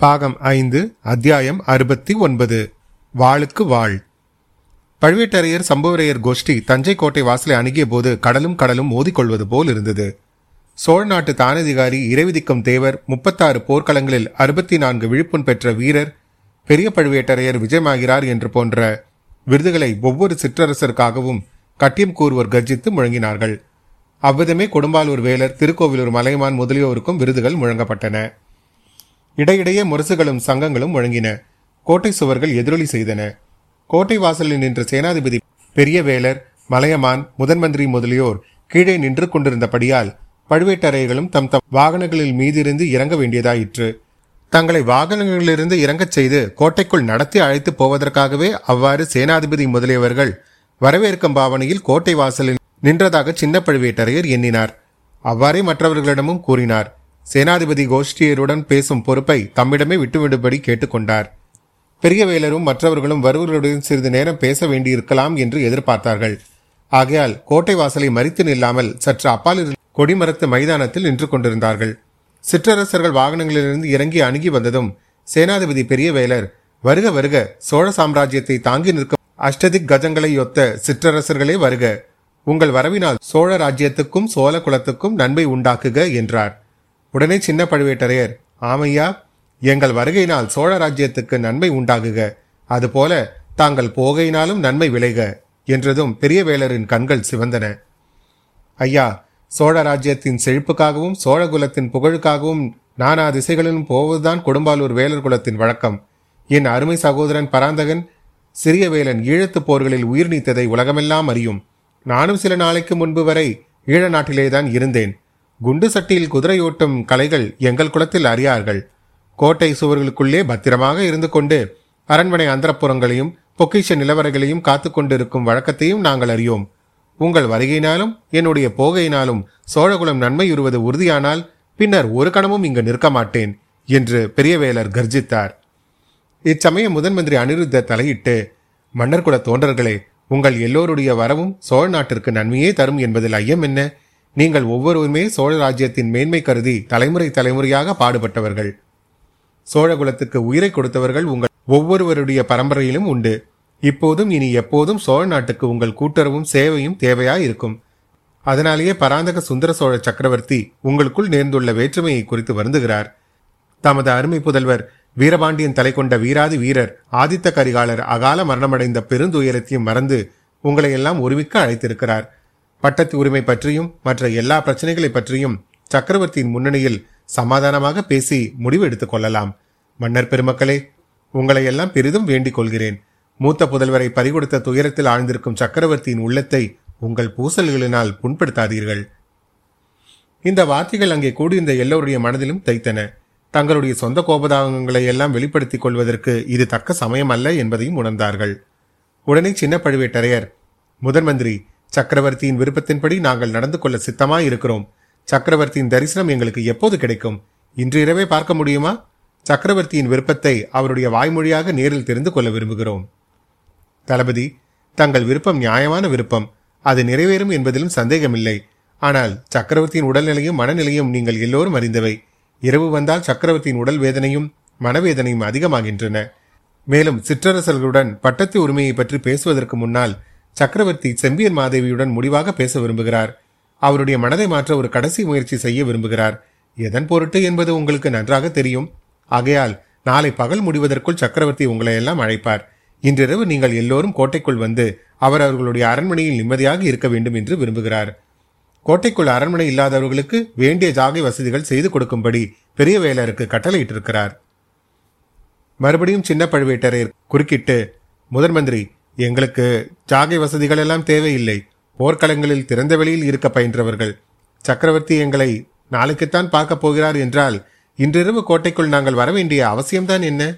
பாகம் ஐந்து அத்தியாயம் அறுபத்தி ஒன்பது. வாளுக்கு வாழ் பழுவேட்டரையர் சம்புவரையர் கோஷ்டி தஞ்சை கோட்டை வாசலை அணுகிய போது கடலும் கடலும் மோதிக்கொள்வது போல் இருந்தது. சோழ நாட்டு தானதிகாரி இறைவிதிக்கும் தேவர் முப்பத்தாறு போர்க்களங்களில் அறுபத்தி நான்கு விழுப்புண் பெற்ற வீரர் பெரிய பழுவேட்டரையர் விஜயமாகிறார் என்று போன்ற விருதுகளை ஒவ்வொரு சிற்றரசருக்காகவும் கட்டியம் கூறுவோர் கர்ஜித்து முழங்கினார்கள். அவ்விதமே கொடும்பாலூர் வேலர் திருக்கோவிலூர் மலையமான் முதலியோருக்கும் விருதுகள் முழங்கப்பட்டன. இடையிடையே முரசுகளும் சங்கங்களும் முழங்கின கோட்டை சுவர்கள் எதிரொலி செய்தன. கோட்டை வாசலில் நின்ற சேனாதிபதி பெரிய வேலர் மலையமான் முதன்மந்திரி முதலியோர் கீழே நின்று கொண்டிருந்தபடியால் பழுவேட்டரையர்களும் தம் தம் வாகனங்களில் மீதிருந்து இறங்க வேண்டியதாயிற்று. தங்களை வாகனங்களிலிருந்து இறங்கச் செய்து கோட்டைக்குள் நடத்தி அழைத்து போவதற்காகவே அவ்வாறு சேனாதிபதி முதலியவர்கள் வரவேற்கும் பாவனையில் கோட்டை வாசலில் நின்றதாக சின்ன பழுவேட்டரையர் எண்ணினார். அவ்வாறே மற்றவர்களிடமும் கூறினார். சேனாதிபதி கோஷ்டியருடன் பேசும் பொறுப்பை தம்மிடமே விட்டுவிடும்படி கேட்டுக்கொண்டார். பெரியவேலரும் மற்றவர்களும் வருவர்களுடன் சிறிது நேரம் பேச வேண்டியிருக்கலாம் என்று எதிர்பார்த்தார்கள். ஆகையால் கோட்டை வாசலை மறித்து நில்லாமல் சற்று அப்பால் இருந்த கொடிமரத்து மைதானத்தில் நின்று கொண்டிருந்தார்கள். சிற்றரசர்கள் வாகனங்களிலிருந்து இறங்கி அணுகி வந்ததும் சேனாதிபதி பெரிய வேலர் வருக வருக சோழ சாம்ராஜ்யத்தை தாங்கி நிற்கும் அஷ்டதிக் கஜங்களை ஒத்த சிற்றரசர்களே வருக. உங்கள் வரவினால் சோழ ராஜ்யத்துக்கும் சோழ குலத்துக்கும் நன்மை உண்டாக்குக என்றார். உடனே சின்ன பழுவேட்டரையர் ஆமையா எங்கள் வருகையினால் சோழ ராஜ்யத்துக்கு நன்மை உண்டாகுக. அதுபோல தாங்கள் போகையினாலும் நன்மை விளைக என்றதும் பெரிய வேளரின் கண்கள் சிவந்தன. ஐயா சோழ ராஜ்யத்தின் செழிப்புக்காகவும் சோழ குலத்தின் புகழுக்காகவும் நானா திசைகளிலும் போவதுதான் கொடும்பாலூர் வேலர் குலத்தின் வழக்கம். என் அருமை சகோதரன் பராந்தகன் சிறிய வேலன் ஈழத்துப் போர்களில் உயிர் நீத்ததை உலகமெல்லாம் அறியும். நானும் சில நாளைக்கு முன்பு வரை ஈழ நாட்டிலேதான் இருந்தேன். குண்டு சட்டியில் குதிரையோட்டும் கலைகள் எங்கள் குலத்தில் அறியார்கள். கோட்டை சுவர்களுக்குள்ளே பத்திரமாக இருந்து கொண்டு அரண்மனை அந்தரப்புறங்களையும் பொக்கிஷ நிலவரைகளையும் காத்து கொண்டிருக்கும் வழக்கத்தையும் நாங்கள் அறியோம். உங்கள் வருகையினாலும் என்னுடைய போகையினாலும் சோழகுலம் நன்மையுறுவது உறுதியானால் பின்னர் ஒரு கணமும் இங்கு நிற்க மாட்டேன் என்று பெரியவேலர் கர்ஜித்தார். இச்சமயம் முதன் மந்திரி அனிருத்த தலையிட்டு மன்னர்குல தோன்றர்களே உங்கள் எல்லோருடைய வரவும் சோழ நாட்டிற்கு நன்மையே தரும் என்பதில் ஐயம் என்ன? நீங்கள் ஒவ்வொருவருமே சோழ ராஜ்யத்தின் மேன்மை கருதி தலைமுறை தலைமுறையாக பாடுபட்டவர்கள். சோழகுலத்துக்கு உயிரை கொடுத்தவர்கள் உங்கள் ஒவ்வொருவருடைய பரம்பரையிலும் உண்டு. இப்போதும் இனி எப்போதும் சோழ நாட்டுக்கு உங்கள் கூட்டுறவும் சேவையும் தேவையாய் இருக்கும் அதனாலேயே பராந்தக சுந்தர சோழ சக்கரவர்த்தி உங்களுக்குள் நேர்ந்துள்ள வேற்றுமையை குறித்து வருந்துகிறார். தமது அருமை புதல்வர் வீரபாண்டியன் தலை கொண்ட வீராதி வீரர் ஆதித்த கரிகாலர் அகால மரணமடைந்த பெருந்துயரத்தையும் மறந்து உங்களை எல்லாம் ஒருமிக்க அழைத்திருக்கிறார். பட்டத்து உரிமை பற்றியும் மற்ற எல்லா பிரச்சனைகளை பற்றியும் சக்கரவர்த்தியின் முன்னணியில் சமாதானமாக பேசி முடிவு எடுத்துக் கொள்ளலாம். மன்னர் பெருமக்களே உங்களை எல்லாம் பெரிதும் வேண்டிக் கொள்கிறேன். மூத்த புதல்வரை பறிகொடுத்த துயரத்தில் ஆழ்ந்திருக்கும் சக்கரவர்த்தியின் உள்ளத்தை உங்கள் பூசல்களினால் புண்படுத்தாதீர்கள். இந்த வார்த்தைகள் அங்கே கூடியிருந்த எல்லோருடைய மனதிலும் தைத்தன. தங்களுடைய சொந்த கோபதாகங்களை எல்லாம் வெளிப்படுத்திக் கொள்வதற்கு இது தக்க சமயம் அல்ல என்பதையும் உணர்ந்தார்கள். உடனே சின்ன பழுவேட்டரையர் முதன் மந்திரி சக்கரவர்த்தியின் விருப்பத்தின்படி நாங்கள் நடந்து கொள்ள சித்தமாய் இருக்கிறோம் சக்கரவர்த்தியின் தரிசனம் எங்களுக்கு எப்போது கிடைக்கும்? இன்று இரவே பார்க்க முடியுமா? சக்கரவர்த்தியின் விருப்பத்தை அவருடைய வாய்மொழியாக நேரில் தெரிந்து கொள்ள விரும்புகிறோம். தளபதி தங்கள் விருப்பம் நியாயமான விருப்பம். அது நிறைவேறும் என்பதிலும் சந்தேகமில்லை. ஆனால் சக்கரவர்த்தியின் உடல்நிலையும் மனநிலையும் நீங்கள் எல்லோரும் அறிந்தவை. இரவு வந்தால் சக்கரவர்த்தியின் உடல் வேதனையும் மனவேதனையும் அதிகமாகின்றன. மேலும் சிற்றரசர்களுடன் பட்டத்து உரிமையை பற்றி பேசுவதற்கு முன்னால் சக்கரவர்த்தி செம்பியன் மாதேவியுடன் முடிவாக பேச விரும்புகிறார். அவருடைய மனதை மாற்ற ஒரு கடைசி முயற்சி செய்ய விரும்புகிறார். எதன் பொருட்டு என்பது உங்களுக்கு நன்றாக தெரியும். ஆகையால் நாளை பகல் முடிவதற்குள் சக்கரவர்த்தி உங்களை எல்லாம் அழைப்பார். இன்றிரவு நீங்கள் எல்லோரும் கோட்டைக்குள் வந்து அவர் அவர்களுடைய அரண்மனையில் நிம்மதியாக இருக்க வேண்டும் என்று விரும்புகிறார். கோட்டைக்குள் அரண்மனை இல்லாதவர்களுக்கு வேண்டிய ஜாகை வசதிகள் செய்து கொடுக்கும்படி பெரிய வேலருக்கு கட்டளையிட்டிருக்கிறார். மறுபடியும் சின்ன பழுவேட்டரையர் குறுக்கிட்டு முதன் மந்திரி எங்களுக்கு ஜாகை வசதிகள் எல்லாம் தேவையில்லை. போர்க்களங்களில் திறந்த வெளியில் இருக்க பயின்றவர்கள். சக்கரவர்த்தி எங்களை நாளைக்குத்தான் பார்க்க போகிறார் என்றால் இன்றிரவு கோட்டைக்குள் நாங்கள் வர வேண்டிய அவசியம்தான் என்ன?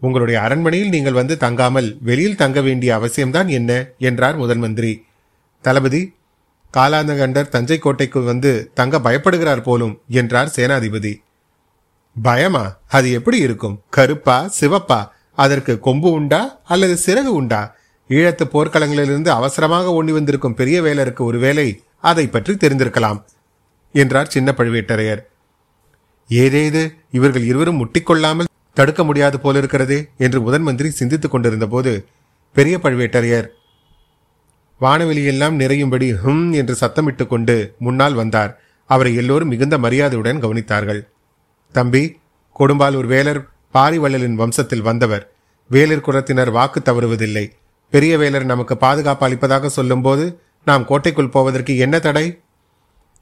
உங்களுடைய அரண்மனையில் நீங்கள் வந்து தங்காமல் வெளியில் தங்க வேண்டிய அவசியம்தான் என்ன? என்றார் முதன் மந்திரி. தளபதி காலாந்தகண்டர் தஞ்சை கோட்டைக்கு வந்து தங்க பயப்படுகிறார் போலும் என்றார் சேனாதிபதி. பயமா? அது எப்படி இருக்கும்? கருப்பா? சிவப்பா? அதற்கு கொம்பு உண்டா அல்லது சிறகு உண்டா? ஈழத்து போர்க்களங்களிலிருந்து அவசரமாக ஓடி வந்திருக்கும் பெரிய வேலருக்கு ஒருவேளை அதை பற்றி தெரிந்திருக்கலாம் என்றார் சின்ன பழுவேட்டரையர். ஏதேது இவர்கள் இருவரும் முட்டிக்கொள்ளாமல் தடுக்க முடியாது போலிருக்கிறதே என்று முதன் மந்திரி சிந்தித்துக் கொண்டிருந்த போது பெரிய பழுவேட்டரையர் வானவெளியெல்லாம் நிறையும்படி ஹும் என்று சத்தமிட்டு கொண்டு முன்னால் வந்தார். அவரை எல்லோரும் மிகுந்த மரியாதையுடன் கவனித்தார்கள். தம்பி கொடும்பாலூர் வேலர் பாரிவள்ளலின் வம்சத்தில் வந்தவர். வேலர் குலத்தினர் வாக்கு தவறுவதில்லை. பெரிய வேலர் நமக்கு பாதுகாப்பு அளிப்பதாக சொல்லும்போது நாம் கோட்டைக்குள் போவதற்கு என்ன தடை?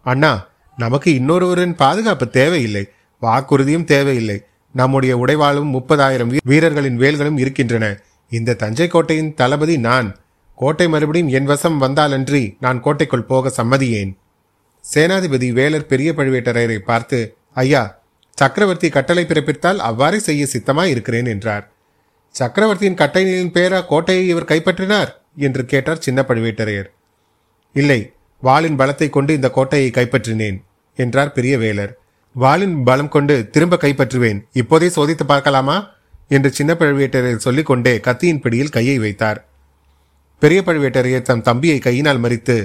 அண்ணா நமக்கு இன்னொருவரின் பாதுகாப்பு தேவையில்லை. வாக்குறுதியும் தேவையில்லை. நம்முடைய உடைவாளும் முப்பதாயிரம் வீரர்களின் வேல்களும் இருக்கின்றன. இந்த தஞ்சை கோட்டையின் தளபதி நான். கோட்டை மறுபடியும் என் வசம் வந்தாலன்றி நான் கோட்டைக்குள் போக சம்மதியேன். சேனாதிபதி வேலர் பெரிய பழுவேட்டரையரை பார்த்து ஐயா சக்கரவர்த்தி கட்டளை பிறப்பித்தால் அவ்வாறே செய்ய சித்தமாய் இருக்கிறேன் என்றார். சக்கரவர்த்தியின் கட்டளையின் பேரா கோட்டையை இவர் கைப்பற்றினார்? என்று கேட்டார் சின்ன பழுவேட்டரையர். இல்லை வாளின் பலத்தை கொண்டு இந்த கோட்டையை கைப்பற்றினேன் என்றார் பெரிய வேலர். வாளின் பலம் கொண்டு திரும்ப கைப்பற்றுவேன் இப்போதே சோதித்து பார்க்கலாமா? என்று சின்ன பழுவேட்டரையர் சொல்லிக் கொண்டே கத்தியின் பிடியில் கையை வைத்தார். பெரிய பழுவேட்டரையர் தம் தம்பியை கையினால் மறித்து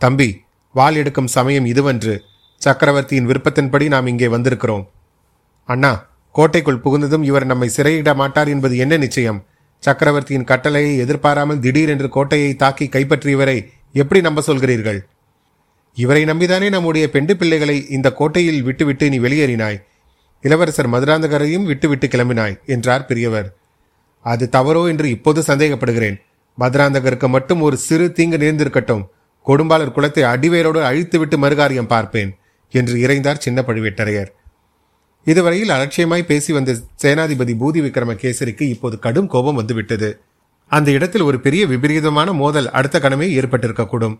தம்பி வாள் எடுக்கும் சமயம் இதுவன்று. சக்கரவர்த்தியின் விருப்பத்தின்படி நாம் இங்கே வந்திருக்கிறோம். அண்ணா கோட்டைக்குள் புகுந்ததும் இவர் நம்மை சிறையிட மாட்டார் என்பது என்ன நிச்சயம்? சக்கரவர்த்தியின் கட்டளையை எதிர்பாராமல் திடீரென்று கோட்டையை தாக்கி கைப்பற்றியவரை எப்படி நம்ப சொல்கிறீர்கள்? இவரை நம்பிதானே நம்முடைய பெண்டு பிள்ளைகளை இந்த கோட்டையில் விட்டுவிட்டு நீ வெளியேறினாய். இளவரசர் மதுராந்தகரையும் விட்டுவிட்டு கிளம்பினாய் என்றார் பெரியவர். அது தவறோ என்று இப்போது சந்தேகப்படுகிறேன். மதுராந்தகருக்கு மட்டும் ஒரு சிறு தீங்கு நேர்ந்திருக்கட்டும். கொடும்பாளர் குலத்தை அடிவேரோடு அழித்துவிட்டு மறுகாரியம் பார்ப்பேன் என்று இறைந்தார் சின்ன பழுவேட்டரையர் இதுவரையில் அலட்சியமாய் பேசி வந்த சேனாதிபதி பூதி விக்ரமகேசரிக்கு இப்போது கடும் கோபம் வந்துவிட்டது. அந்த இடத்தில் ஒரு பெரிய விபரீதமான மோதல் அடுத்த கணமே ஏற்பட்டிருக்கக்கூடும்.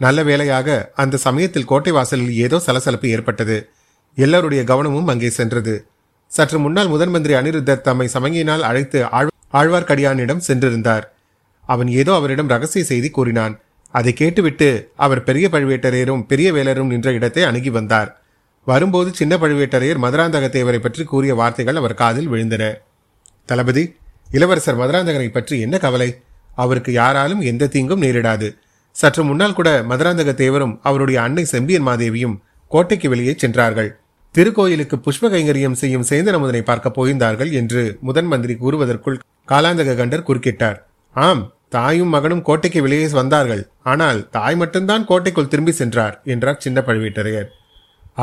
நல்ல வேளையாக அந்த சமயத்தில் கோட்டை வாசலில் ஏதோ சலசலப்பு ஏற்பட்டது. எல்லோருடைய கவனமும் அங்கே சென்றது. சற்று முன்னால் முதன் மந்திரி அனிருத்தர் தம்மை சமங்கியினால் அழைத்து ஆழ்வார்க்கடியானிடம் சென்றிருந்தார். அவன் ஏதோ அவரிடம் ரகசிய செய்தி கூறினான். அதை கேட்டுவிட்டு அவர் பெரிய பழுவேட்டரையரும் பெரிய வேலரும் நின்ற இடத்தை அணுகி வந்தார். வரும்போது சின்ன பழுவேட்டரையர் மதுராந்தக தேவரை பற்றி கூறிய வார்த்தைகள் அவர் காதில் விழுந்தன. தளபதி இளவரசர் மதுராந்தகனை பற்றி என்ன கவலை? அவருக்கு யாராலும் எந்த தீங்கும் நேரிடாது. சற்று முன்னால் கூட மதுராந்தக தேவரும் அவருடைய அன்னை செம்பியன் மாதேவியும் கோட்டைக்கு வெளியே சென்றார்கள். திருக்கோயிலுக்கு புஷ்ப கைங்கரியம் செய்யும் சேந்தனமுதனை பார்க்க போயிருந்தார்கள் என்று முதன் மந்திரி கூறுவதற்குள் காலாந்தக கண்டர் குறுக்கிட்டார். ஆம் தாயும் மகனும் கோட்டைக்கு வெளியே வந்தார்கள். ஆனால் தாய் மட்டும்தான் கோட்டைக்குள் திரும்பி சென்றார் என்றார் சின்ன பழுவேட்டரையர்.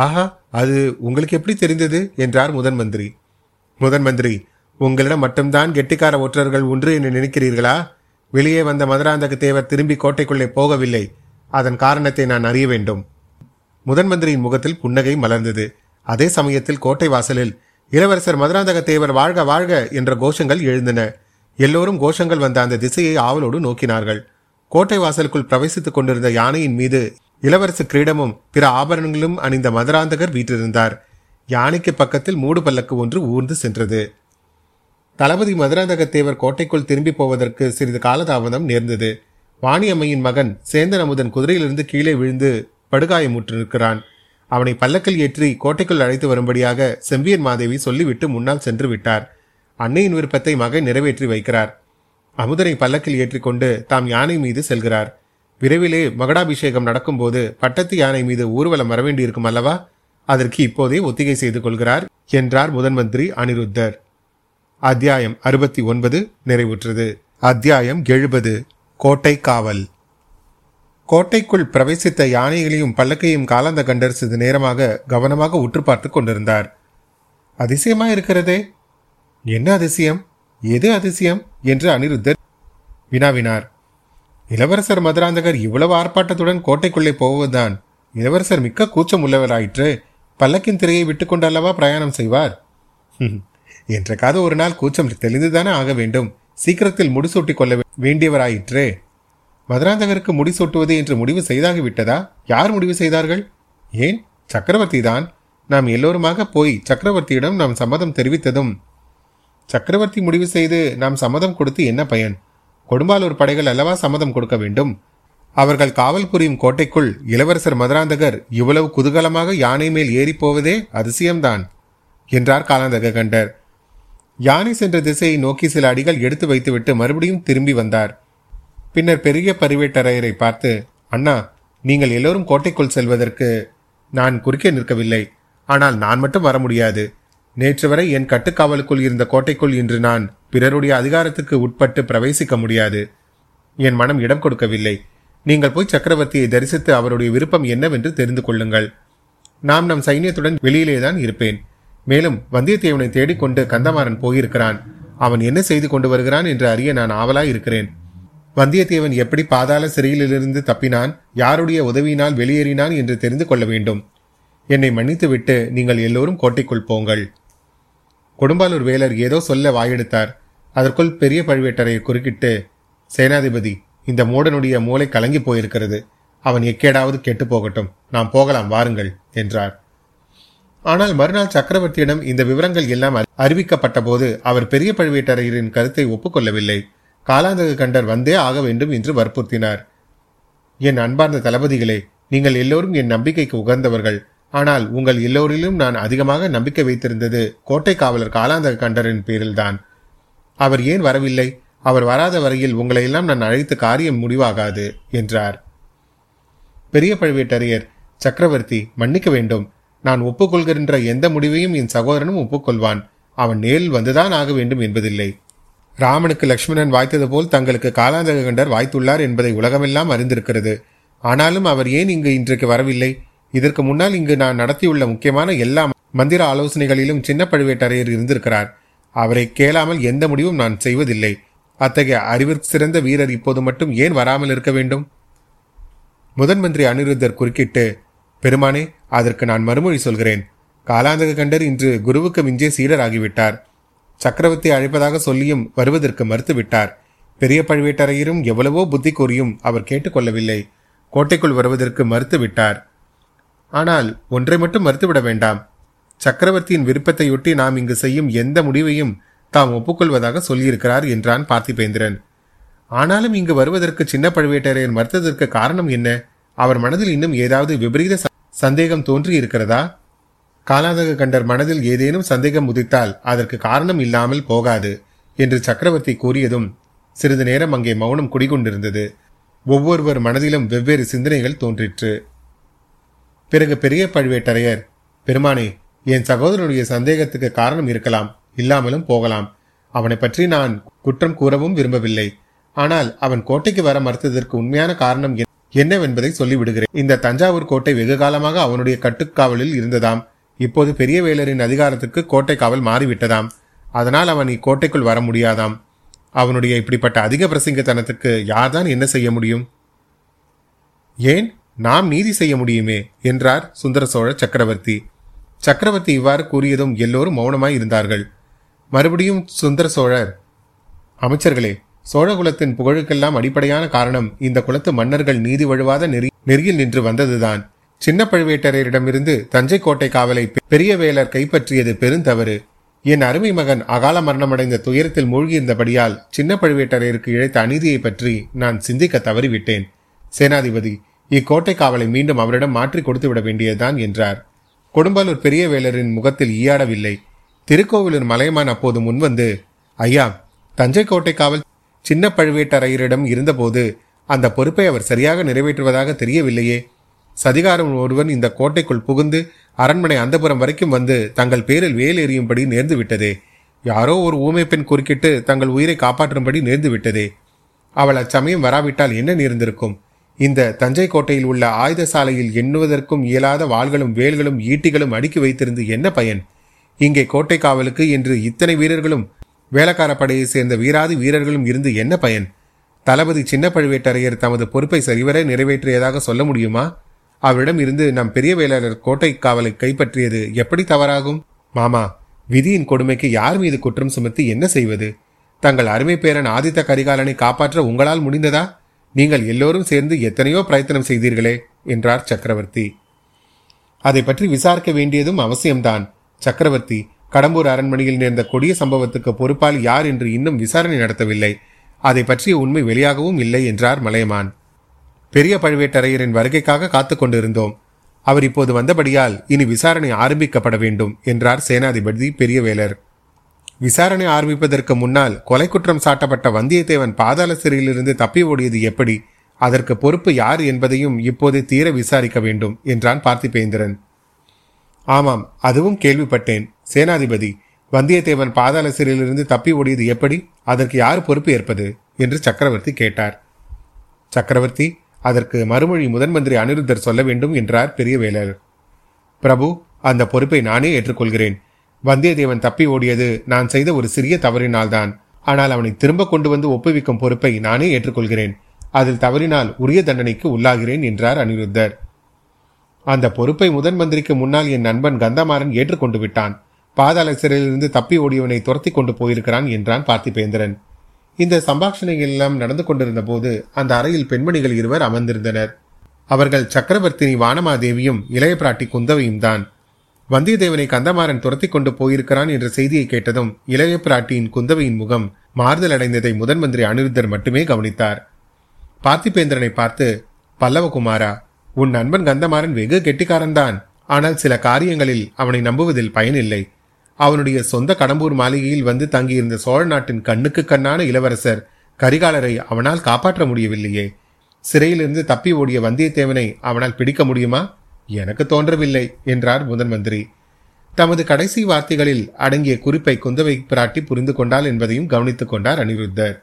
ஆஹா அது உங்களுக்கு எப்படி தெரிந்தது? என்றார் முதன் மந்திரி. முதன் மந்திரி உங்களிடம் மட்டும்தான் கெட்டிக்கார ஒற்றர்கள் ஒன்று என்று நினைக்கிறீர்களா? வெளியே வந்த மதுராந்தக தேவர் திரும்பி கோட்டைக்குள்ளே போகவில்லை. அதன் காரணத்தை நான் அறிய வேண்டும். முதன் மந்திரியின் முகத்தில் புன்னகை மலர்ந்தது. அதே சமயத்தில் கோட்டை வாசலில் இளவரசர் மதுராந்தக தேவர் வாழ்க வாழ்க என்ற கோஷங்கள் எழுந்தன. எல்லோரும் கோஷங்கள் வந்த அந்த திசையை ஆவலோடு நோக்கினார்கள். கோட்டை வாசலுக்குள் பிரவேசித்துக் கொண்டிருந்த யானையின் மீது இளவரசு கிரீடமும் பிற ஆபரணங்களும் அணிந்த மதுராந்தகர் வீற்றிருந்தார். யானைக்கு பக்கத்தில் மூடு பல்லக்கு ஒன்று ஊர்ந்து சென்றது. தளபதி மதுராந்தகத்தேவர் கோட்டைக்குள் திரும்பி போவதற்கு சிறிது காலதாமதம் நேர்ந்தது. வாணியம்மையின் மகன் சேந்தன் அமுதன் குதிரையிலிருந்து கீழே விழுந்து படுகாயமுற்றிருக்கிறான் அவனை பல்லக்கில் ஏற்றி கோட்டைக்குள் அழைத்து வரும்படியாக செம்பியன் மாதேவி சொல்லிவிட்டு முன்னால் சென்று விட்டார். அன்னையின் விருப்பத்தை மகன் நிறைவேற்றி வைக்கிறார். அமுதனை பல்லக்கில் ஏற்றிக்கொண்டு தாம் யானை மீது செல்கிறார். விரைவிலே மகடாபிஷேகம் நடக்கும்போது பட்டத்து யானை மீது ஊர்வலம் வரவேண்டியிருக்கும் அல்லவா? அதற்கு இப்போதே ஒத்திகை செய்து கொள்கிறார் என்றார் முதன் மந்திரி அனிருத்தர். அத்தியாயம் அறுபத்தி ஒன்பது நிறைவுற்றது. அத்தியாயம் எழுபது கோட்டை காவல். கோட்டைக்குள் பிரவேசித்த யானைகளையும் பல்லக்கையும் காலந்த கண்டர் சிறிது நேரமாக கவனமாக உற்று பார்த்து கொண்டிருந்தார். அதிசயமா இருக்கிறதே. என்ன அதிசயம்? எது அதிசயம்? என்று அனிருத்தர் வினாவினார். இளவரசர் மதுராந்தகர் இவ்வளவு ஆர்ப்பாட்டத்துடன் கோட்டைக்குள்ளே போவதுதான் இளவரசர் மிக்க கூச்சம் உள்ளவராயிற்று. பல்லக்கின் திரையை விட்டுக்கொண்டு அல்லவா பிரயாணம் செய்வார்? என்றக்காவது ஒரு நாள் கூச்சம் தெளிந்துதானே ஆக வேண்டும். சீக்கிரத்தில் முடிசூட்டிக் கொள்ள வேண்டியவராயிற்றே. மதுராந்தகருக்கு முடிசூட்டுவது என்று முடிவு செய்தாகிவிட்டதா யார் முடிவு செய்தார்கள்? ஏன்? சக்கரவர்த்தி தான் நாம் எல்லோருமாக போய் சக்கரவர்த்தியிடம் நாம் சம்மதம் தெரிவித்ததும். சக்கரவர்த்தி முடிவு செய்து நாம் சம்மதம் கொடுத்து என்ன பயன்? கொடும்பாலூர் படைகள் அல்லவா சம்மதம் கொடுக்க வேண்டும்? அவர்கள் காவல் புரியும் கோட்டைக்குள் இளவரசர் மதுராந்தகர் இவ்வளவு குதூகலமாக யானை மேல் ஏறிப்போவதே போவதே அதிசயம்தான் என்றார் காலாந்தக கண்டர். யானை சென்ற திசையை நோக்கி சில அடிகள் எடுத்து வைத்துவிட்டு மறுபடியும் திரும்பி வந்தார். பின்னர் பெரிய பரிவேட்டரையரை பார்த்து அண்ணா நீங்கள் எல்லோரும் கோட்டைக்குள் செல்வதற்கு நான் குறுக்கே நிற்கவில்லை. ஆனால் நான் மட்டும் வர முடியாது. நேற்று வரை என் கட்டுக்காவலுக்குள் இருந்த கோட்டைக்குள் இன்று நான் பிறருடைய அதிகாரத்துக்கு உட்பட்டு பிரவேசிக்க முடியாது. என் மனம் இடம் கொடுக்கவில்லை. நீங்கள் போய் சக்கரவர்த்தியை தரிசித்து அவருடைய விருப்பம் என்னவென்று தெரிந்து கொள்ளுங்கள். நாம் நம் சைன்யத்துடன் வெளியிலேதான் இருப்பேன். மேலும் வந்தியத்தேவனை தேடிக்கொண்டு கந்தமாறன் போயிருக்கிறான். அவன் என்ன செய்து கொண்டு வருகிறான் என்று அறிய நான் ஆவலாய் இருக்கிறேன் வந்தியத்தேவன் எப்படி பாதாள சிறையிலிருந்து தப்பினான்? யாருடைய உதவியினால் வெளியேறினான் என்று தெரிந்து கொள்ள வேண்டும். என்னை மன்னித்துவிட்டு நீங்கள் எல்லோரும் கோட்டைக்குள் போங்கள். கொடும்பாலூர் வேலர் ஏதோ சொல்ல வாயெடுத்தார். அதற்குள் பெரிய பழுவேட்டரையை குறுக்கிட்டு சேனாதிபதி இந்த மூடனுடைய மூளை கலங்கி போயிருக்கிறது. அவன் எக்கேடாவது கெட்டு போகட்டும். நாம் போகலாம் வாருங்கள் என்றார். ஆனால் மறுநாள் சக்கரவர்த்தியிடம் இந்த விவரங்கள் எல்லாம் அறிவிக்கப்பட்ட போது அவர் பெரிய பழுவேட்டரையரின் கருத்தை ஒப்புக்கொள்ளவில்லை. காலாந்தக கண்டர் வந்தே ஆக வேண்டும் என்று வற்புறுத்தினார். என் அன்பார்ந்த தளபதிகளே நீங்கள் எல்லோரும் என் நம்பிக்கைக்கு உகந்தவர்கள். ஆனால் உங்கள் எல்லோரிலும் நான் அதிகமாக நம்பிக்கை வைத்திருந்தது கோட்டை காவலர் காலாந்தக கண்டரின் பேரில்தான். அவர் ஏன் வரவில்லை? அவர் வராத வரையில் உங்களையெல்லாம் நான் அழைத்து காரியம் முடிவாகாது என்றார். பெரிய பழுவேட்டரையர் சக்கரவர்த்தி மன்னிக்க வேண்டும். நான் ஒப்புக்கொள்கின்ற எந்த முடிவையும் என் சகோதரனும் ஒப்புக்கொள்வான். அவன் நேரில் வந்துதான் ஆக வேண்டும் என்பதில்லை. ராமனுக்கு லக்ஷ்மணன் வாய்த்தது போல் தங்களுக்கு காலாந்தக கண்டர் வாய்த்துள்ளார் என்பதை உலகமெல்லாம் அறிந்திருக்கிறது. ஆனாலும் அவர் ஏன் இங்கு இன்றைக்கு வரவில்லை? இதற்கு முன்னால் இங்கு நான் நடத்தியுள்ள முக்கியமான எல்லா மந்திர ஆலோசனைகளிலும் சின்ன பழுவேட்டரையர் இருந்திருக்கிறார். அவரை கேளாமல் எந்த முடிவும் நான் செய்வதில்லை. அத்தகைய அறிவிற்கு சிறந்த வீரர் இப்போது மட்டும் ஏன் வராமல் இருக்க வேண்டும்? முதன் மந்திரி அனிருத்தர் குறுக்கிட்டு பெருமானே அதற்கு நான் மறுமொழி சொல்கிறேன். காலாந்தக கண்டர் இன்று குருவுக்கு மிஞ்சே சீடராகிவிட்டார். சக்கரவர்த்தி அழைப்பதாக சொல்லியும் வருவதற்கு மறுத்துவிட்டார். பெரிய பழுவேட்டரையரும் எவ்வளவோ புத்தி கூறியும் அவர் கேட்டுக்கொள்ளவில்லை. கோட்டைக்குள் வருவதற்கு மறுத்துவிட்டார். ஆனால் ஒன்றை மட்டும் மறுத்துவிட வேண்டாம். சக்கரவர்த்தியின் விருப்பத்தையொட்டி நாம் இங்கு செய்யும் எந்த முடிவையும் தாம் ஒப்புக்கொள்வதாக சொல்லியிருக்கிறார் என்றான் பார்த்திபேந்திரன். ஆனாலும் இங்கு வருவதற்கு சின்ன பழுவேட்டரையர் மறுத்ததற்கு காரணம் என்ன? அவர் மனதில் இன்னும் ஏதாவது விபரீத சந்தேகம் தோன்றி இருக்கிறதா காலாதக கண்டர் மனதில் ஏதேனும் சந்தேகம் உதித்தால் அதற்கு காரணம் இல்லாமல் போகாது என்று சக்கரவர்த்தி கூறியதும் சிறிது நேரம் அங்கே மௌனம் குடிகொண்டிருந்தது. ஒவ்வொருவர் மனதிலும் வெவ்வேறு சிந்தனைகள் தோன்றிற்று. பிறகு பெரிய பழுவேட்டரையர் பெருமானே என் சகோதரனுடைய சந்தேகத்துக்கு காரணம் இருக்கலாம் இல்லாமலும் போகலாம். அவனை பற்றி நான் குற்றம் கூறவும் விரும்பவில்லை. ஆனால் அவன் கோட்டைக்கு வர மறுத்ததற்கு உண்மையான காரணம் என்னவென்பதை சொல்லிவிடுகிறேன். இந்த தஞ்சாவூர் கோட்டை வெகு காலமாக அவனுடைய கட்டுக்காவலில் இருந்ததாம். இப்போது பெரிய வேலரின் அதிகாரத்துக்கு கோட்டை காவல் மாறிவிட்டதாம். அதனால் அவன் இக்கோட்டைக்குள் வர முடியாதாம். அவனுடைய இப்படிப்பட்ட அதிக பிரசங்கத்தனத்துக்கு யார்தான் என்ன செய்ய முடியும்? ஏன் நாம் நீதி செய்ய முடியுமே? என்றார் சுந்தர சோழ சக்கரவர்த்தி. சக்கரவர்த்தி இவ்வாறு கூறியதும் எல்லோரும் மௌனமாய் இருந்தார்கள். மறுபடியும் சுந்தர சோழர் அமைச்சர்களே சோழகுலத்தின் புகழுக்கெல்லாம் அடிப்படையான காரணம் இந்த குலத்து மன்னர்கள் நீதி வழுவாத நெறி நெறியில் நின்று வந்ததுதான். சின்ன பழுவேட்டரையரிடமிருந்து தஞ்சை கோட்டை காவலை பெரிய வேலர் கைப்பற்றியது பெருந்தவறு என் அருமை மகன் அகால மரணமடைந்த துயரத்தில் மூழ்கியிருந்தபடியால் சின்ன பழுவேட்டரையருக்கு இழைத்த அநீதியை பற்றி நான் சிந்திக்க தவறிவிட்டேன். சேனாதிபதி இக்கோட்டை காவலை மீண்டும் அவரிடம் மாற்றி கொடுத்து விட வேண்டியதுதான் என்றார். கொடும்பாலூர் பெரிய வேலரின் முகத்தில் ஈயாடவில்லை. திருக்கோவிலூர் மலையமான் அப்போது முன்வந்து ஐயா தஞ்சை கோட்டை காவல் சின்ன பழுவேட்டரையரிடம் இருந்தபோது அந்த பொறுப்பை அவர் சரியாக நிறைவேற்றுவதாக தெரியவில்லையே. சதிகாரம் ஒருவன் இந்த கோட்டைக்குள் புகுந்து அரண்மனை அந்தபுரம் வரைக்கும் வந்து தங்கள் பேரில் வேல் எறியும்படி நேர்ந்து விட்டதே. யாரோ ஒரு ஊமை பெண் குறுக்கிட்டு தங்கள் உயிரை காப்பாற்றும்படி நேர்ந்து விட்டதே. அவள் அச்சமயம் வராவிட்டால் என்ன நேர்ந்திருக்கும்? இந்த தஞ்சை கோட்டையில் உள்ள ஆயுத சாலையில் எண்ணுவதற்கும் இயலாத வாள்களும் வேல்களும் ஈட்டிகளும் அடுக்கி வைத்திருந்து என்ன பயன்? இங்கே கோட்டை காவலுக்கு என்று இத்தனை வீரர்களும் வேளக்கார படையை சேர்ந்த வீராதி வீரர்களும் இருந்து என்ன பயன்? தளபதி சின்ன பழுவேட்டரையர் தமது பொறுப்பை சரிவர நிறைவேற்றியதாக சொல்ல முடியுமா? அவரிடம் இருந்து நம் பெரிய வேளாளர் கோட்டை காவலை கைப்பற்றியது எப்படி தவறாகும்? மாமா விதியின் கொடுமைக்கு யார் மீது குற்றம் சுமத்தி என்ன செய்வது? தங்கள் அருமை பேரன் ஆதித்த கரிகாலனை காப்பாற்ற உங்களால் முடிந்ததா? நீங்கள் எல்லோரும் சேர்ந்து எத்தனையோ பிரயத்தனம் செய்தீர்களே என்றார் சக்கரவர்த்தி. அதை பற்றி விசாரிக்க வேண்டியதும் அவசியம்தான். சக்கரவர்த்தி கடம்பூர் அரண்மனையில் நேர்ந்த கொடிய சம்பவத்துக்கு பொறுப்பால் யார் என்று இன்னும் விசாரணை நடத்தவில்லை. அதை பற்றிய உண்மை வெளியாகவும் இல்லை என்றார் மலையமான். பெரிய பழுவேட்டரையரின் வருகைக்காக காத்து கொண்டிருந்தோம். அவர் இப்போது வந்தபடியால் இனி விசாரணை ஆரம்பிக்கப்பட வேண்டும் என்றார் சேனாதிபதி பெரியவேலர். விசாரணை ஆரம்பிப்பதற்கு முன்னால் கொலை குற்றம் சாட்டப்பட்ட வந்தியத்தேவன் பாதாள சிறையிலிருந்து தப்பி ஓடியது எப்படி? அதற்கு பொறுப்பு யார் என்பதையும் இப்போது தீர விசாரிக்க வேண்டும் என்றான் பார்த்திபேந்திரன். ஆமாம் அதுவும் கேள்விப்பட்டேன். சேனாதிபதி வந்தியத்தேவன் பாதாள சிறையிலிருந்து தப்பி ஓடியது எப்படி? அதற்கு யார் பொறுப்பு ஏற்பது? என்று சக்கரவர்த்தி கேட்டார். சக்கரவர்த்தி அதற்கு மறுமொழி முதன்மந்திரி அனிருத்தர் சொல்ல வேண்டும் என்றார் பெரிய வேலர் பிரபு அந்த பொறுப்பை நானே ஏற்றுக்கொள்கிறேன். வந்தியத்தேவன் தப்பி ஓடியது நான் செய்த ஒரு சிறிய தவறினால்தான். ஆனால் அவனை திரும்ப கொண்டு வந்து ஒப்புவிக்கும் பொறுப்பை நானே ஏற்றுக்கொள்கிறேன். அதில் தவறினால் உரிய தண்டனைக்கு உள்ளாகிறேன் என்றார் அனிருத்தர். அந்த பொறுப்பை முதன் மந்திரிக்கு முன்னால் என் நண்பன் கந்தமாறன் ஏற்றுக்கொண்டு விட்டான். பாதாள சிறையிலிருந்து தப்பி ஓடியவனை துரத்தி கொண்டு போயிருக்கிறான் என்றான் பார்த்திபேந்திரன். இந்த சம்பாஷணைகள் எல்லாம் நடந்து கொண்டிருந்த போது அந்த அறையில் பெண்மணிகள் இருவர் அமர்ந்திருந்தனர். அவர்கள் சக்கரவர்த்தினி வானமாதேவியும் இளைய பிராட்டி குந்தவையும் தான் வந்தியத்தேவனை கந்தமாறன் துரத்தி கொண்டு போயிருக்கிறான் என்ற செய்தியை கேட்டதும் இளைய பிராட்டியின் குந்தவையின் முகம் மாறுதல் அடைந்ததை முதன் மந்திரி அனிருத்தர் மட்டுமே கவனித்தார். பார்த்திபேந்திரனை பார்த்து பல்லவகுமாரா உன் நண்பன் கந்தமாறன் வெகு கெட்டிக்காரன்தான். ஆனால் சில காரியங்களில் அவனை நம்புவதில் பயனில்லை. அவனுடைய சொந்த கடம்பூர் மாளிகையில் வந்து தங்கியிருந்த சோழ நாட்டின் கண்ணுக்கு கண்ணான இளவரசர் கரிகாலரை அவனால் காப்பாற்ற முடியவில்லையே. சிறையிலிருந்து தப்பி ஓடிய வந்தியத்தேவனை அவனால் பிடிக்க முடியுமா? எனக்கு தோன்றவில்லை என்றார் முதன் மந்திரி தமது கடைசி வார்த்தைகளில் அடங்கிய குறிப்பை குந்தவை பிராட்டி புரிந்து கொண்டாள் என்பதையும் கவனித்துக் கொண்டார் அனிருத்தர்.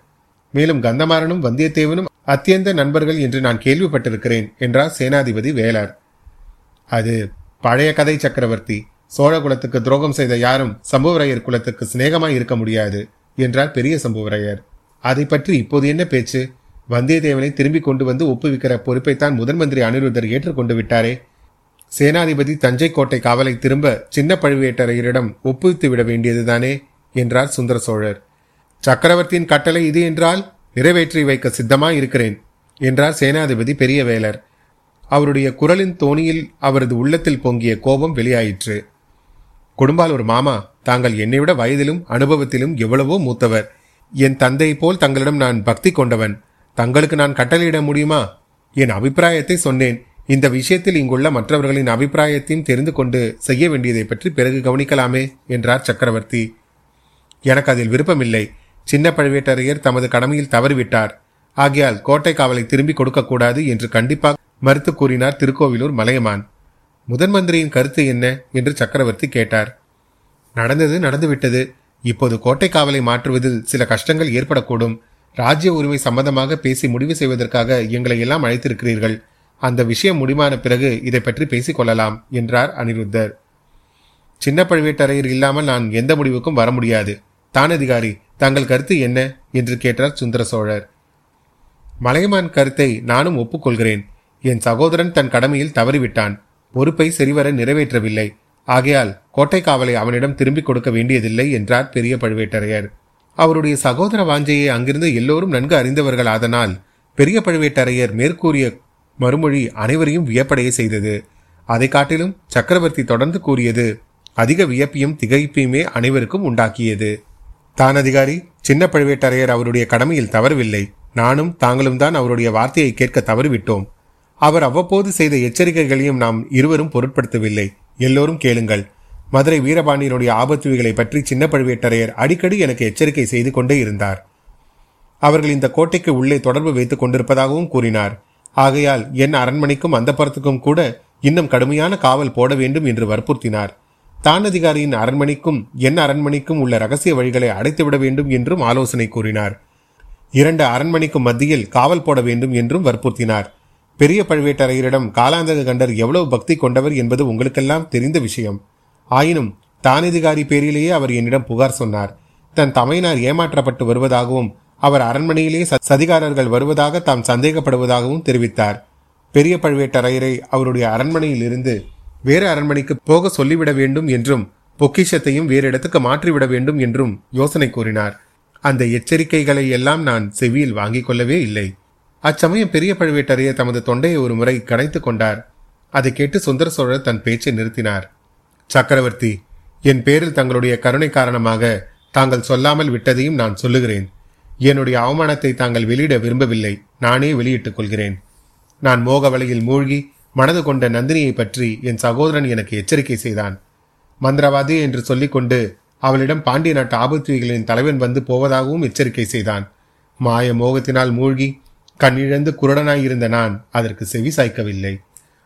மேலும் கந்தமாறனும் வந்தியத்தேவனும் அத்தியந்த நண்பர்கள் என்று நான் கேள்விப்பட்டிருக்கிறேன் என்றார் சேனாதிபதி வேளார் அது பழைய கதை சக்கரவர்த்தி. சோழ குலத்துக்கு துரோகம் செய்த யாரும் சம்புவரையர் குலத்துக்கு சிநேகமாய் இருக்க முடியாது என்றார் பெரிய சம்புவரையர். அதை பற்றி இப்போது என்ன பேச்சு? வந்தியத்தேவனை திரும்பி கொண்டு வந்து ஒப்புவிக்கிற பொறுப்பைத்தான் முதன் மந்திரி அனிருத்தர் ஏற்றுக்கொண்டு விட்டாரே சேனாதிபதி தஞ்சை கோட்டை காவலை திரும்ப சின்ன பழுவேட்டரையரிடம் ஒப்புவித்து விட வேண்டியதுதானே? என்றார் சுந்தர சோழர். சக்கரவர்த்தியின் கட்டளை இது என்றால் நிறைவேற்றி வைக்க சித்தமாக இருக்கிறேன் என்றார் சேனாதிபதி பெரிய வேலர் அவருடைய குரலின் தோணியில் அவரது உள்ளத்தில் பொங்கிய கோபம் வெளியாயிற்று. கொடும்பால் ஒரு மாமா தாங்கள் என்னைவிட வயதிலும் அனுபவத்திலும் எவ்வளவோ மூத்தவர். என் தந்தை போல் தங்களிடம் நான் பக்தி கொண்டவன். தங்களுக்கு நான் கட்டளையிட முடியுமா? என் அபிப்பிராயத்தை சொன்னேன். இந்த விஷயத்தில் இங்குள்ள மற்றவர்களின் அபிப்பிராயத்தையும் தெரிந்து கொண்டு செய்ய வேண்டியதை பற்றி பிறகு கவனிக்கலாமே என்றார் சக்கரவர்த்தி. எனக்கு அதில் விருப்பமில்லை. சின்ன பழுவேட்டரையர் தமது கடமையில் தவறிவிட்டார். ஆகையால் கோட்டை காவலை திரும்பி கொடுக்கக்கூடாது என்று கண்டிப்பாக மறுத்து கூறினார் திருக்கோவிலூர் மலையமான். முதன் மந்திரியின் கருத்து என்ன? என்று சக்கரவர்த்தி கேட்டார். நடந்தது நடந்துவிட்டது. இப்போது கோட்டை காவலை மாற்றுவதில் சில கஷ்டங்கள் ஏற்படக்கூடும். ராஜ்ய உரிமை சம்பந்தமாக பேசி முடிவு செய்வதற்காக எங்களை எல்லாம் அழைத்திருக்கிறீர்கள். அந்த விஷயம் முடிமான பிறகு இதை பற்றி பேசிக் கொள்ளலாம் என்றார் அனிருத்தர். சின்ன பழுவேட்டரையர் இல்லாமல் நான் எந்த முடிவுக்கும் வர முடியாது. தான் அதிகாரி தங்கள் கருத்து என்ன? என்று கேட்டார் சுந்தர சோழர். மலையமான் கருத்தை நானும் ஒப்புக்கொள்கிறேன். என் சகோதரன் தன் கடமையில் தவறிவிட்டான். பொறுப்பை சரிவர நிறைவேற்றவில்லை. ஆகையால் கோட்டை காவலை அவனிடம் திரும்பிக் கொடுக்க வேண்டியதில்லை என்றார் பெரிய பழுவேட்டரையர். அவருடைய சகோதர வாஞ்சையை அங்கிருந்து எல்லோரும் நன்கு அறிந்தவர்கள் அதனால் பெரிய பழுவேட்டரையர் மேற்கூறிய மறுமொழி அனைவரையும் வியப்படைய செய்தது. அதை காட்டிலும் சக்கரவர்த்தி தொடர்ந்து கூறியது அதிக வியப்பையும் திகைப்பையுமே அனைவருக்கும் உண்டாக்கியது. தான் அதிகாரி சின்ன பழுவேட்டரையர் அவருடைய கடமையில் தவறவில்லை. நானும் தாங்களும் தான் அவருடைய வார்த்தையை கேட்க தவறிவிட்டோம். அவர் அவ்வப்போது செய்த எச்சரிக்கைகளையும் நாம் இருவரும் பொருட்படுத்தவில்லை. எல்லோரும் கேளுங்கள். மதுரை வீரபாண்டியனுடைய ஆபத்துவிகளை பற்றி சின்ன பழுவேட்டரையர் அடிக்கடி எனக்கு எச்சரிக்கை செய்து கொண்டே இருந்தார். அவர்கள் இந்த கோட்டைக்கு உள்ளே தொடர்பு வைத்துக் கொண்டிருப்பதாகவும் கூறினார். ஆகையால் என் அரண்மனைக்கும் அந்த புறத்துக்கும் கூட இன்னும் கடுமையான காவல் போட வேண்டும் என்று வற்புறுத்தினார். தான் அதிகாரியின் அரண்மனைக்கும் என் அரண்மனைக்கும் உள்ள ரகசிய வழிகளை அடைத்துவிட வேண்டும் என்றும் ஆலோசனை கூறினார். இரண்டு அரண்மனைக்கும் மத்தியில் காவல் போட வேண்டும் என்றும் வற்புறுத்தினார். பெரிய பழுவேட்டரையரிடம் காலாந்தக கண்டர் எவ்வளவு பக்தி கொண்டவர் என்பது உங்களுக்கெல்லாம் தெரிந்த விஷயம். ஆயினும் தானதிகாரி பேரிலேயே அவர் என்னிடம் புகார் சொன்னார். தன் தமையனார் ஏமாற்றப்பட்டு வருவதாகவும் அவர் அரண்மனையிலே சதிகாரர்கள் வருவதாக தாம் சந்தேகப்படுவதாகவும் தெரிவித்தார். பெரிய பழுவேட்டரையரை அவருடைய அரண்மனையில் இருந்து வேறு அரண்மனைக்கு போக சொல்லிவிட வேண்டும் என்றும் பொக்கிஷத்தையும் வேறு இடத்துக்கு மாற்றிவிட வேண்டும் என்றும் யோசனை கூறினார். அந்த எச்சரிக்கைகளை எல்லாம் நான் செவியில் வாங்கிக் கொள்ளவே இல்லை. அச்சமயம் பெரிய பழுவேட்டரையர் தமது தொண்டையை ஒரு முறை கடைத்து கொண்டார். அதை கேட்டு சுந்தர சோழர் தன் பேச்சை நிறுத்தினார். சக்கரவர்த்தி என் பேரில் தங்களுடைய கருணை காரணமாக தாங்கள் சொல்லாமல் விட்டதையும் நான் சொல்லுகிறேன். என்னுடைய அவமானத்தை தாங்கள் வெளியிட விரும்பவில்லை. நானே வெளியிட்டுக் கொள்கிறேன். நான் மோக வலையில் மூழ்கி மனது கொண்ட நந்தினியை பற்றி என் சகோதரன் எனக்கு எச்சரிக்கை செய்தான். மந்திரவாதி என்று சொல்லிக்கொண்டு அவளிடம் பாண்டிய நாட்டு ஆபத்துகளின் தலைவன் வந்து போவதாகவும் எச்சரிக்கை செய்தான். மாய மோகத்தினால் மூழ்கி கண்ணிழந்து குருடனாயிருந்த நான் அதற்கு செவி சாய்க்கவில்லை.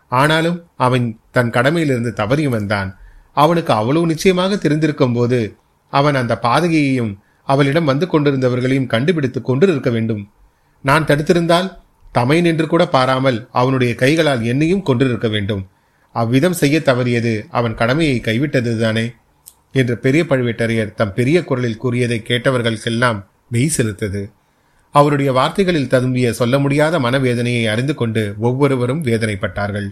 ஆனாலும் அவன் தன் கடமையிலிருந்து தவறியும் வந்தான். அவனுக்கு அவ்வளவு நிச்சயமாக தெரிந்திருக்கும் போது அவன் அந்த பாதகையையும் அவளிடம் வந்து கொண்டிருந்தவர்களையும் கண்டுபிடித்துக் கொண்டு இருக்க வேண்டும். நான் தடுத்திருந்தால் தமை நின்று கூட பாராமல் அவனுடைய கைகளால் என்னையும் கொண்டிருக்க வேண்டும். அவ்விதம் செய்ய தவறியது அவன் கடமையை கைவிட்டதுதானே? என்று பெரிய பழுவேட்டரையர் தம் பெரிய குரலில் கூறியதை கேட்டவர்களுக்கெல்லாம் மெய் செலுத்தது. அவருடைய வார்த்தைகளில் ததும்பிய சொல்ல முடியாத மனவேதனையை அறிந்து கொண்டு ஒவ்வொருவரும் வேதனைப்பட்டார்கள்.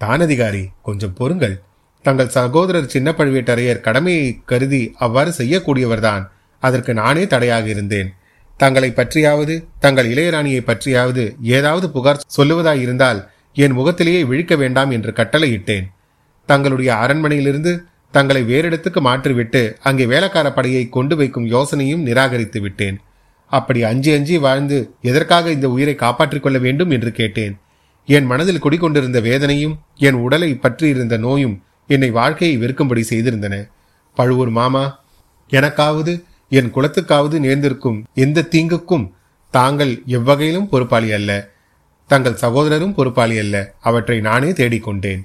தானதிகாரி கொஞ்சம் பொறுங்கள். தங்கள் சகோதரர் சின்ன பழுவேட்டரையர் கடமையை கருதி அவ்வாறு செய்யக்கூடியவர்தான். அதற்கு நானே தடையாக இருந்தேன். தங்களை பற்றியாவது தங்கள் இளையராணியை பற்றியாவது ஏதாவது புகார் சொல்லுவதாயிருந்தால் என் முகத்திலேயே விழிக்க வேண்டாம் என்று கட்டளையிட்டேன். தங்களுடைய அரண்மனையிலிருந்து தங்களை வேறிடத்துக்கு மாற்றிவிட்டு அங்கே வேலைக்கார படையை கொண்டு வைக்கும் யோசனையும் நிராகரித்து விட்டேன். அப்படி அஞ்சி அஞ்சி வாழ்ந்து எதற்காக இந்த உயிரை காப்பாற்றிக் கொள்ள வேண்டும் என்று கேட்டேன். என் மனதில் குடிக்கொண்டிருந்த வேதனையும் என் உடலை பற்றியிருந்த நோயும் என்னை வாழ்க்கையை வெறுக்கும்படி செய்திருந்தன. பழுவூர் மாமா எனக்காவது என் குலத்துக்காவது நேர்ந்திருக்கும் எந்த தீங்குக்கும் தாங்கள் எவ்வகையிலும் பொறுப்பாளி அல்ல. தங்கள் சகோதரரும் பொறுப்பாளி அல்ல. அவற்றை நானே தேடிக்கொண்டேன்.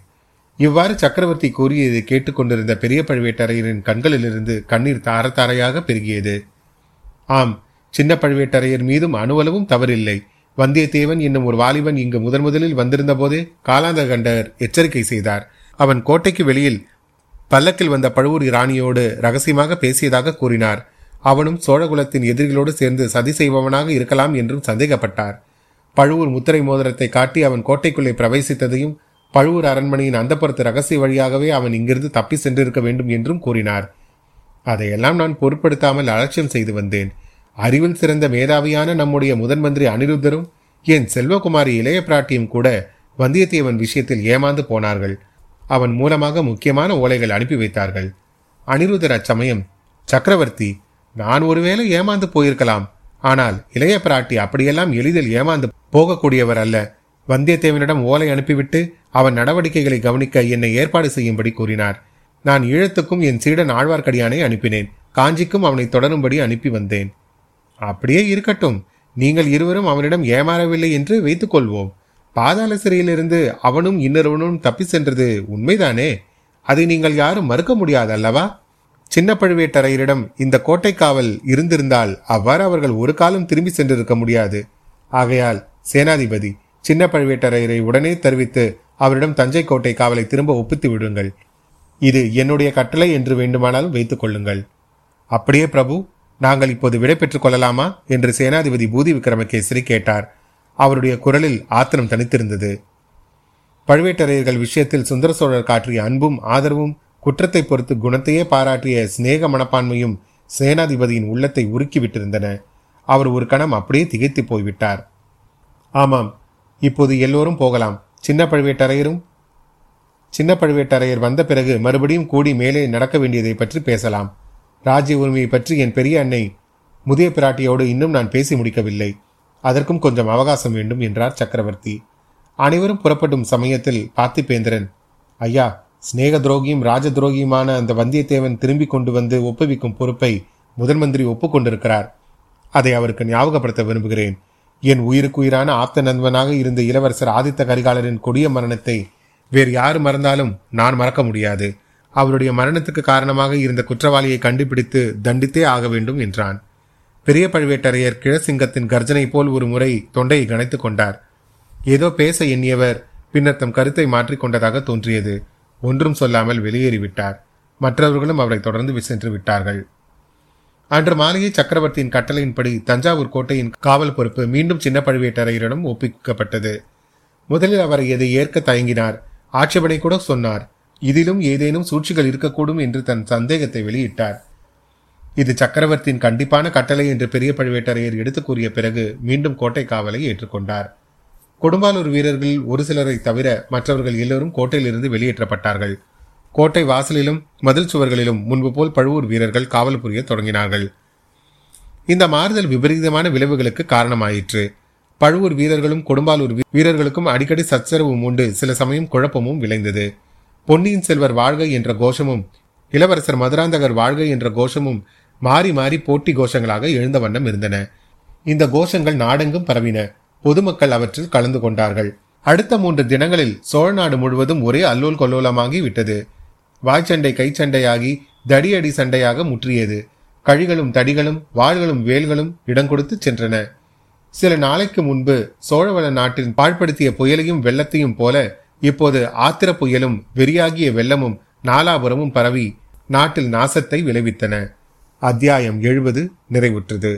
இவ்வாறு சக்கரவர்த்தி கூறியதை கேட்டுக்கொண்டிருந்த பெரிய பழுவேட்டரையரின் கண்களிலிருந்து கண்ணீர் தாரத்தாரையாக பெருகியது. ஆம் சின்ன பழுவேட்டரையர் மீதும் அணுவளவும் தவறில்லை. வந்தியத்தேவன் என்னும் ஒரு வாலிபன் இங்கு முதன் முதலில் வந்திருந்த போதே காலாந்த கண்டர் எச்சரிக்கை செய்தார். அவன் கோட்டைக்கு வெளியில் பல்லக்கில் வந்த பழுவூர் ராணியோடு ரகசியமாக பேசியதாக கூறினார். அவனும் சோழகுலத்தின் எதிரிகளோடு சேர்ந்து சதி செய்பவனாக இருக்கலாம் என்றும் சந்தேகப்பட்டார். பழுவூர் முத்திரை மோதிரத்தை காட்டி அவன் கோட்டைக்குள்ளே பிரவேசித்ததையும் பழுவூர் அரண்மனையின் அந்தப்புறத்து ரகசிய வழியாகவே அவன் இங்கிருந்து தப்பி சென்றிருக்க வேண்டும் என்றும் கூறினார். அதையெல்லாம் நான் பொருட்படுத்தாமல் அலட்சியம் செய்து வந்தேன். அறிவில் சிறந்த மேதாவியான நம்முடைய முதன் மந்திரி அனிருத்தரும் என் செல்வகுமாரி இளைய பிராட்டியும் கூட வந்தியத்தேவன் விஷயத்தில் ஏமாந்து போனார்கள். அவன் மூலமாக முக்கியமான ஓலைகள் அனுப்பி வைத்தார்கள். அனிருத்தர் அச்சமயம் சக்கரவர்த்தி நான் ஒருவேளை ஏமாந்து போயிருக்கலாம். ஆனால் இளைய பிராட்டி அப்படியெல்லாம் எளிதில் ஏமாந்து போகக்கூடியவர் அல்ல. வந்தியத்தேவனிடம் ஓலை அனுப்பிவிட்டு அவன் நடவடிக்கைகளை கவனிக்க என்னை ஏற்பாடு செய்யும்படி கூறினார். நான் ஈழத்துக்கும் என் சீடன் ஆழ்வார்க்கடியானை அனுப்பினேன். காஞ்சிக்கும் அவனை தொடரும்படி அனுப்பி வந்தேன். அப்படியே இருக்கட்டும். நீங்கள் இருவரும் அவனிடம் ஏமாறவில்லை என்று வைத்துக் கொள்வோம். பாதாள சிறையிலிருந்து அவனும் இன்னொருவனும் தப்பி சென்றது உண்மைதானே? அதை நீங்கள் யாரும் மறுக்க முடியாது அல்லவா? சின்ன பழுவேட்டரையரிடம் இந்த கோட்டை காவல் இருந்திருந்தால் அவ்வாறு அவர்கள் ஒரு காலம் திரும்பி சென்றிருக்க முடியாது. ஆகையால் சேனாதிபதி சின்ன பழுவேட்டரையரை உடனே தெரிவித்து அவரிடம் தஞ்சை கோட்டை காவலை திரும்ப ஒப்பித்து விடுங்கள். இது என்னுடைய கட்டளை என்று வேண்டுமானாலும் வைத்துக் கொள்ளுங்கள். அப்படியே பிரபு நாங்கள் இப்போது விடை பெற்றுக் கொள்ளலாமா? என்று சேனாதிபதி பூதி விக்ரமகேசரி கேட்டார். அவருடைய குரலில் ஆத்திரம் தனித்திருந்தது பழுவேட்டரையர்கள் விஷயத்தில் சுந்தர சோழர் காற்றிய அன்பும் ஆதரவும் குற்றத்தை பொறுத்து குணத்தையே பாராட்டிய சிநேக மனப்பான்மையும் சேனாதிபதியின் உள்ளத்தை உருக்கிவிட்டிருந்தன அவர் ஒரு கணம் அப்படியே திகைத்து போய்விட்டார். ஆமாம் இப்போது எல்லோரும் போகலாம். சின்ன பழுவேட்டரையரும்? சின்ன பழுவேட்டரையர் வந்த பிறகு மறுபடியும் கூடி மேலே நடக்க வேண்டியதை பற்றி பேசலாம். ராஜ்ய உரிமையை பற்றி என் பெரிய அன்னை முதிய பிராட்டியோடு இன்னும் நான் பேசி முடிக்கவில்லை. அதற்கும் கொஞ்சம் அவகாசம் வேண்டும் என்றார் சக்கரவர்த்தி. அனைவரும் புறப்படும் சமயத்தில் பார்த்திபேந்திரன் ஐயா சிநேக துரோகியும் ராஜ துரோகியுமான அந்த வந்தியத்தேவன் திரும்பி கொண்டு வந்து ஒப்புவிக்கும் பொறுப்பை முதன்மந்திரி ஒப்புக்கொண்டிருக்கிறார். அதை அவருக்கு ஞாபகப்படுத்த விரும்புகிறேன். என் உயிருக்குயிரான ஆப்த நண்பனாக இருந்த இளவரசர் ஆதித்த கரிகாலரின் கொடிய மரணத்தை வேறு யார் மறந்தாலும் நான் மறக்க முடியாது. அவருடைய மரணத்துக்கு காரணமாக இருந்த குற்றவாளியை கண்டுபிடித்து தண்டித்தே ஆக வேண்டும் என்றான். பெரிய பழுவேட்டரையர் கிழசிங்கத்தின் கர்ஜனை போல் ஒரு முறை தொண்டையை கணைத்துக் கொண்டார். ஏதோ பேச எண்ணியவர் பின்னர் தம் கருத்தை மாற்றிக்கொண்டதாக தோன்றியது. ஒன்றும் சொல்லாமல் வெளியேறிவிட்டார். மற்றவர்களும் அவரை தொடர்ந்து சென்று விட்டார்கள். அன்று மாலையே சக்கரவர்த்தியின் கட்டளையின்படி தஞ்சாவூர் கோட்டையின் காவல் பொறுப்பு மீண்டும் சின்ன பழுவேட்டரையரிடம் ஒப்பிக்கப்பட்டது. முதலில் அவர் எதை ஏற்க தயங்கினார். ஆட்சேபனை கூட சொன்னார். இதிலும் ஏதேனும் சூழ்ச்சிகள் இருக்கக்கூடும் என்று தன் சந்தேகத்தை வெளியிட்டார். இது சக்கரவர்த்தியின் கண்டிப்பான கட்டளை என்று பெரிய பழுவேட்டரையர் எடுத்துக் கூறிய பிறகு மீண்டும் கோட்டை காவலை ஏற்றுக்கொண்டார். கொடும்பாலூர் வீரர்கள் ஒரு சிலரை தவிர மற்றவர்கள் எல்லோரும் கோட்டையிலிருந்து வெளியேற்றப்பட்டார்கள். கோட்டை வாசலிலும் மதில் சுவர்களிலும் முன்பு போல் பழுவூர் வீரர்கள் காவல் புரிய தொடங்கினார்கள். இந்த மாறுதல் விபரீதமான விளைவுகளுக்கு காரணமாயிற்று. பழுவூர் வீரர்களும் கொடும்பாலூர் வீரர்களுக்கும் அடிக்கடி சச்சரவும் உண்டு. சில சமயம் குழப்பமும் விளைந்தது. பொன்னியின் செல்வர் வாழ்க என்ற கோஷமும் இளவரசர் மதுராந்தகர் வாழ்க என்ற கோஷமும் மாறி மாறி போட்டி கோஷங்களாக எழுந்த வண்ணம் இருந்தன. இந்த கோஷங்கள் நாடெங்கும் பரவின. பொதுமக்கள் அவற்றில் கலந்து கொண்டார்கள். அடுத்த மூன்று தினங்களில் சோழ நாடு முழுவதும் ஒரே அல்லோல் கொல்லோலமாகி விட்டது. வாய்ச்சண்டை கைச்சண்டையாகி தடியடி சண்டையாக முற்றியது. கழிகளும் தடிகளும் வாள்களும் வேல்களும் இடம் கொடுத்து சென்றன. சில நாளைக்கு முன்பு சோழவள நாட்டின் பாழ்படுத்திய புயலையும் வெள்ளத்தையும் போல இப்போது ஆத்திர புயலும் வெறியாகிய வெள்ளமும் நாலாபுரமும் பரவி நாட்டில் நாசத்தை விளைவித்தன. அத்தியாயம் எழுபது நிறைவுற்றது.